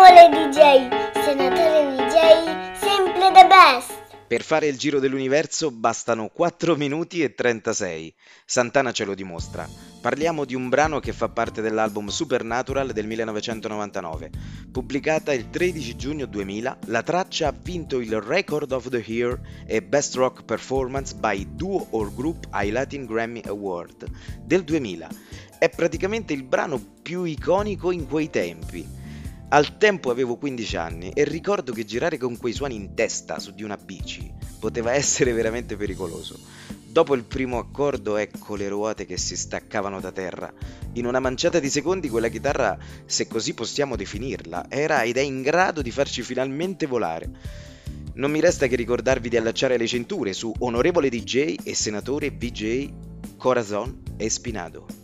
Onorevole DJ, senatore DJ, sempre the best. Per fare il giro dell'universo bastano 4 minuti e 36. Santana ce lo dimostra. Parliamo di un brano che fa parte dell'album Supernatural del 1999. Pubblicata il 13 giugno 2000, la traccia ha vinto il Record of the Year e Best Rock Performance by Duo or Group ai Latin Grammy Award del 2000. È praticamente il brano più iconico in quei tempi. Al tempo avevo 15 anni e ricordo che girare con quei suoni in testa su di una bici poteva essere veramente pericoloso. Dopo il primo accordo ecco le ruote che si staccavano da terra. In una manciata di secondi quella chitarra, se così possiamo definirla, era ed è in grado di farci finalmente volare. Non mi resta che ricordarvi di allacciare le cinture su onorevole DJ e senatore VJ Corazon Espinado.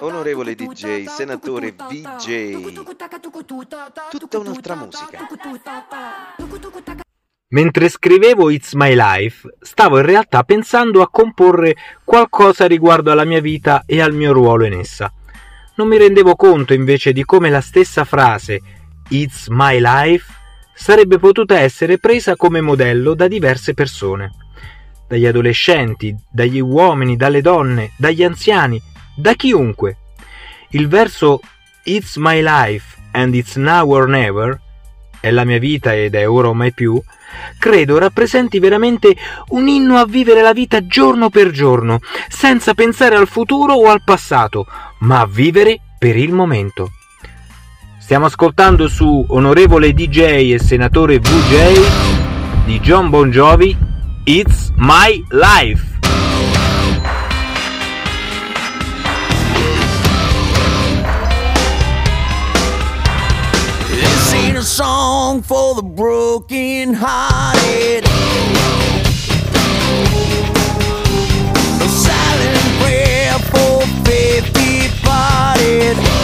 Onorevole DJ, senatore DJ, tutta un'altra musica. Mentre scrivevo It's My Life, stavo in realtà pensando a comporre qualcosa riguardo alla mia vita e al mio ruolo in essa. Non mi rendevo conto invece di come la stessa frase It's My Life sarebbe potuta essere presa come modello da diverse persone, dagli adolescenti, dagli uomini, dalle donne, dagli anziani, da chiunque. Il verso It's my life and it's now or never è la mia vita ed è ora o mai più, credo rappresenti veramente un inno a vivere la vita giorno per giorno, senza pensare al futuro o al passato, ma a vivere per il momento. Stiamo ascoltando su Onorevole DJ e Senatore VJ di John Bon Jovi It's My Life. song for the broken hearted. A silent prayer for faith departed.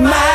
smile.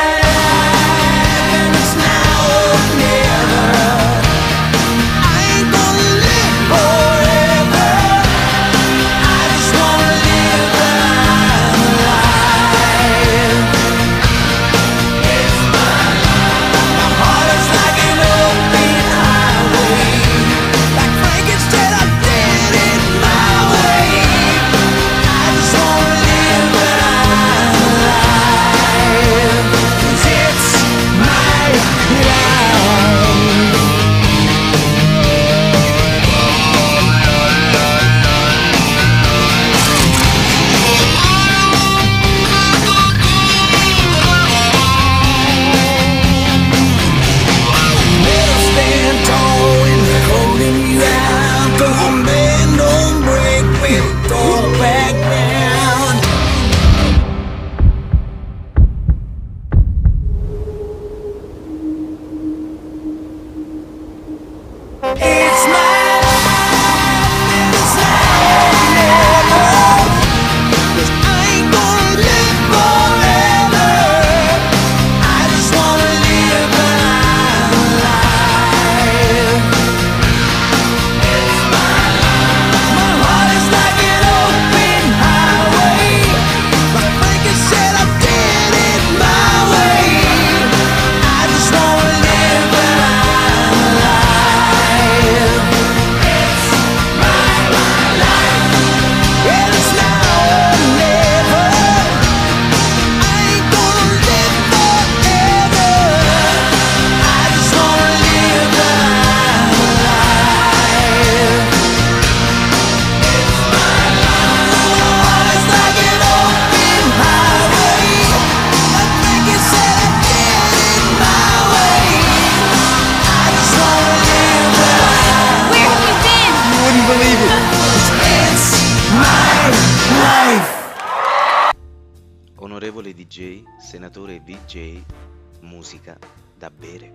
senatore DJ musica da bere.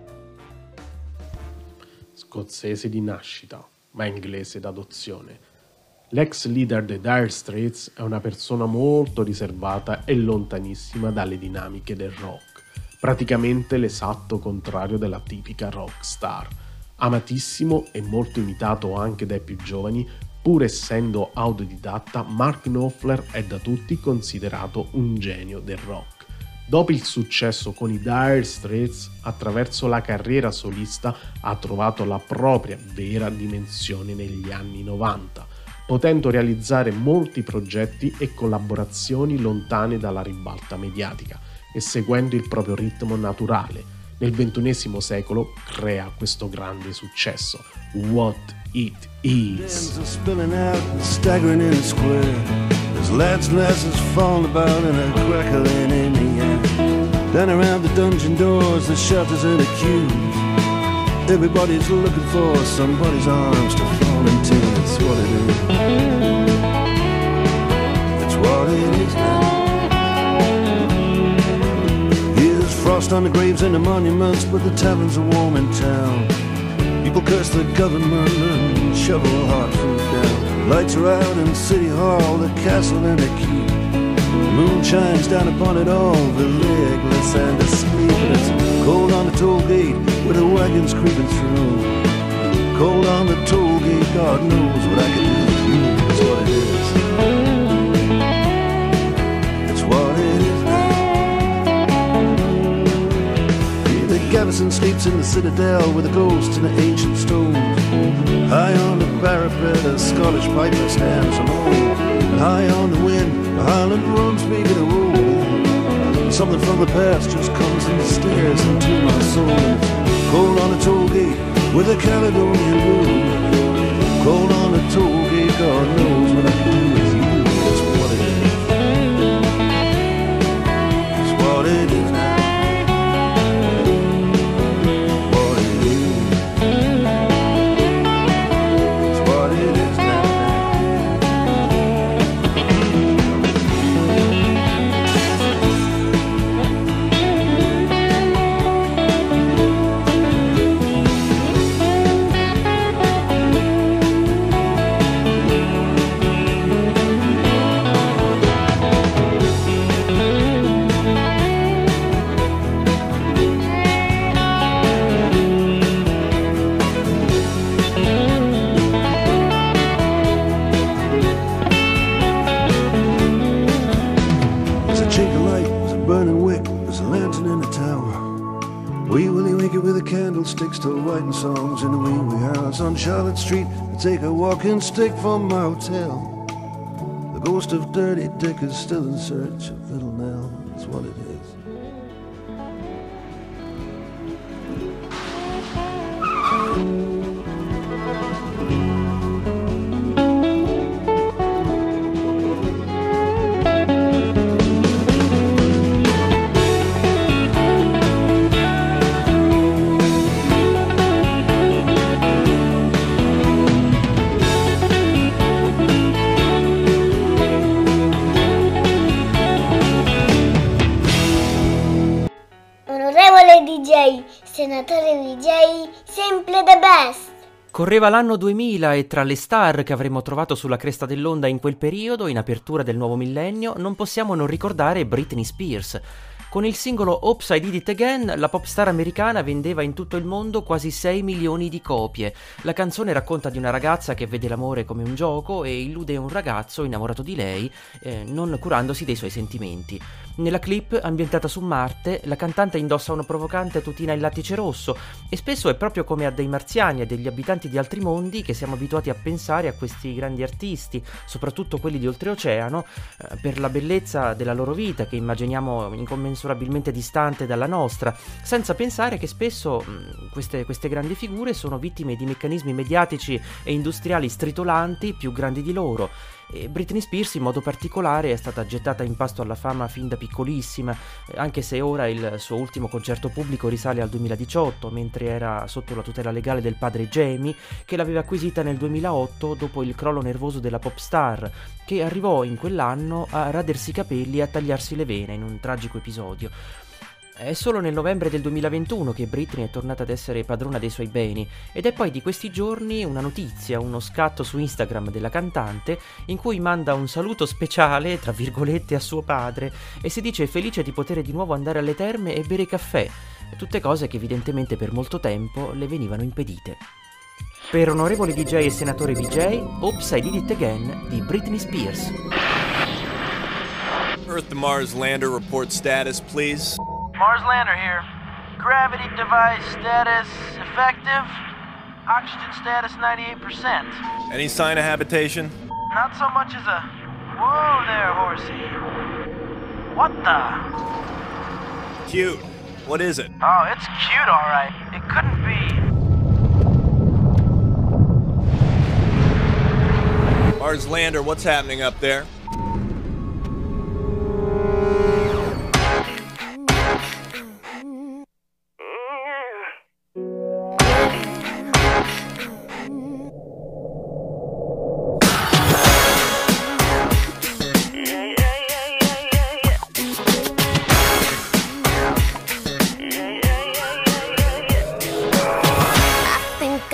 Scozzese di nascita, ma inglese d'adozione. L'ex leader dei Dire Straits è una persona molto riservata e lontanissima dalle dinamiche del rock, praticamente l'esatto contrario della tipica rock star. Amatissimo e molto imitato anche dai più giovani, pur essendo autodidatta, Mark Knopfler è da tutti considerato un genio del rock. Dopo il successo con i Dire Straits, attraverso la carriera solista ha trovato la propria vera dimensione negli anni 90 potendo realizzare molti progetti e collaborazioni lontane dalla ribalta mediatica e seguendo il proprio ritmo naturale. Nel XXI secolo crea questo grande successo, What It Is. There's lads and lasses falling about and a crackling in the air. Down around the dungeon doors, the shutters and the queues. Everybody's looking for somebody's arms to fall into. It's what it is. It's what it is now. Here's frost on the graves and the monuments, but the taverns are warm in town. People curse the government and shovel hard food down. Lights are out in City Hall, the castle and the keep. The moon shines down upon it all, the legless and the sleepless. Cold on the toll gate with the wagons creeping through. Cold on the toll gate, God knows what I can do citadel with the ghosts and the ancient stones. High on the parapet, a Scottish piper stands alone. High on the wind, the Highland drums begin to roll. Something from the past just comes and stares into my soul. Cold on the toll gate with a Caledonian moon. Cold on the toll gate, God knows what I do burning wick, there's a lantern in the tower. Wee Willie Winky with a candlestick still writing songs in the wee wee house on Charlotte Street. I take a walking stick from my hotel. The ghost of Dirty Dick is still in search of Little Nell. That's what it is. Senatore DJ, sempre the best. Correva l'anno 2000 e tra le star che avremmo trovato sulla cresta dell'onda in quel periodo, in apertura del nuovo millennio, non possiamo non ricordare Britney Spears. Con il singolo Oops I Did It Again, la pop star americana vendeva in tutto il mondo quasi 6 milioni di copie. La canzone racconta di una ragazza che vede l'amore come un gioco e illude un ragazzo innamorato di lei, eh, non curandosi dei suoi sentimenti. Nella clip, ambientata su Marte, la cantante indossa una provocante tutina in lattice rosso e spesso è proprio come a dei marziani e degli abitanti di altri mondi che siamo abituati a pensare a questi grandi artisti, soprattutto quelli di oltreoceano, eh, per la bellezza della loro vita che immaginiamo incommensurabilmente distante dalla nostra, senza pensare che spesso mh, queste, queste grandi figure sono vittime di meccanismi mediatici e industriali stritolanti più grandi di loro. Britney Spears in modo particolare è stata gettata in pasto alla fama fin da piccolissima, eh, anche se ora il suo ultimo concerto pubblico risale al 2018, mentre era sotto la tutela legale del padre Jamie, che l'aveva acquisita nel 2008 dopo il crollo nervoso della pop star, che arrivò in quell'anno a radersi i capelli e a tagliarsi le vene in un tragico episodio. È solo nel novembre del 2021 che Britney è tornata ad essere padrona dei suoi beni ed è poi di questi giorni una notizia, uno scatto su Instagram della cantante in cui manda un saluto speciale, tra virgolette, a suo padre e si dice felice di poter di nuovo andare alle terme e bere caffè, tutte cose che evidentemente per molto tempo le venivano impedite. Per onorevole DJ e senatore VJ, Oops I Did It Again di Britney Spears. Earth to Mars lander report status, please. Mars lander here. Gravity device status effective. Oxygen status 98%. Any sign of habitation? Not so much as a. Whoa there, horsey. What the? Cute. What is it? Oh, it's cute, alright. It couldn't be. Mars lander, what's happening up there?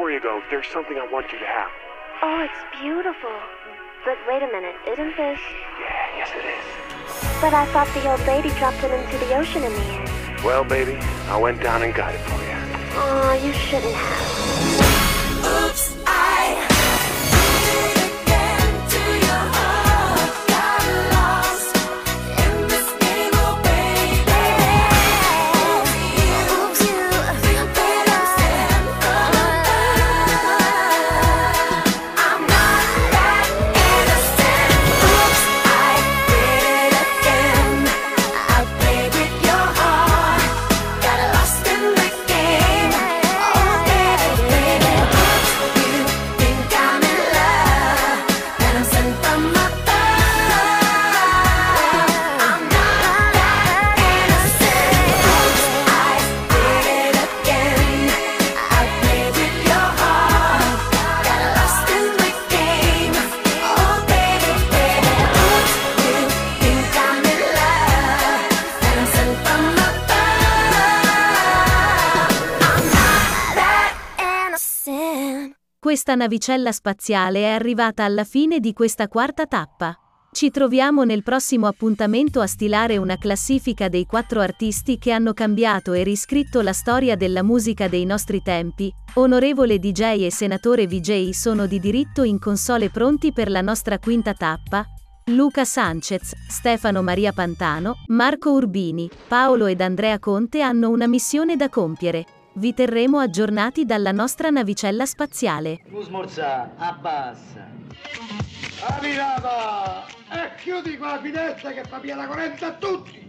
Before you go, there's something I want you to have. Oh, it's beautiful. But wait a minute, isn't this? Yeah, yes it is. But I thought the old lady dropped it into the ocean in the end. Well, baby, I went down and got it for you. Oh, you shouldn't have. Questa navicella spaziale è arrivata alla fine di questa quarta tappa. Ci troviamo nel prossimo appuntamento a stilare una classifica dei quattro artisti che hanno cambiato e riscritto la storia della musica dei nostri tempi. Onorevole DJ e senatore VJ sono di diritto in console pronti per la nostra quinta tappa. Luca Sanchez, Stefano Maria Pantano, Marco Urbini, Paolo ed Andrea Conte hanno una missione da compiere. Vi terremo aggiornati dalla nostra navicella spaziale. Non abbassa. Arrivata! E chiudi qua la finestra che fa via la corrente a tutti!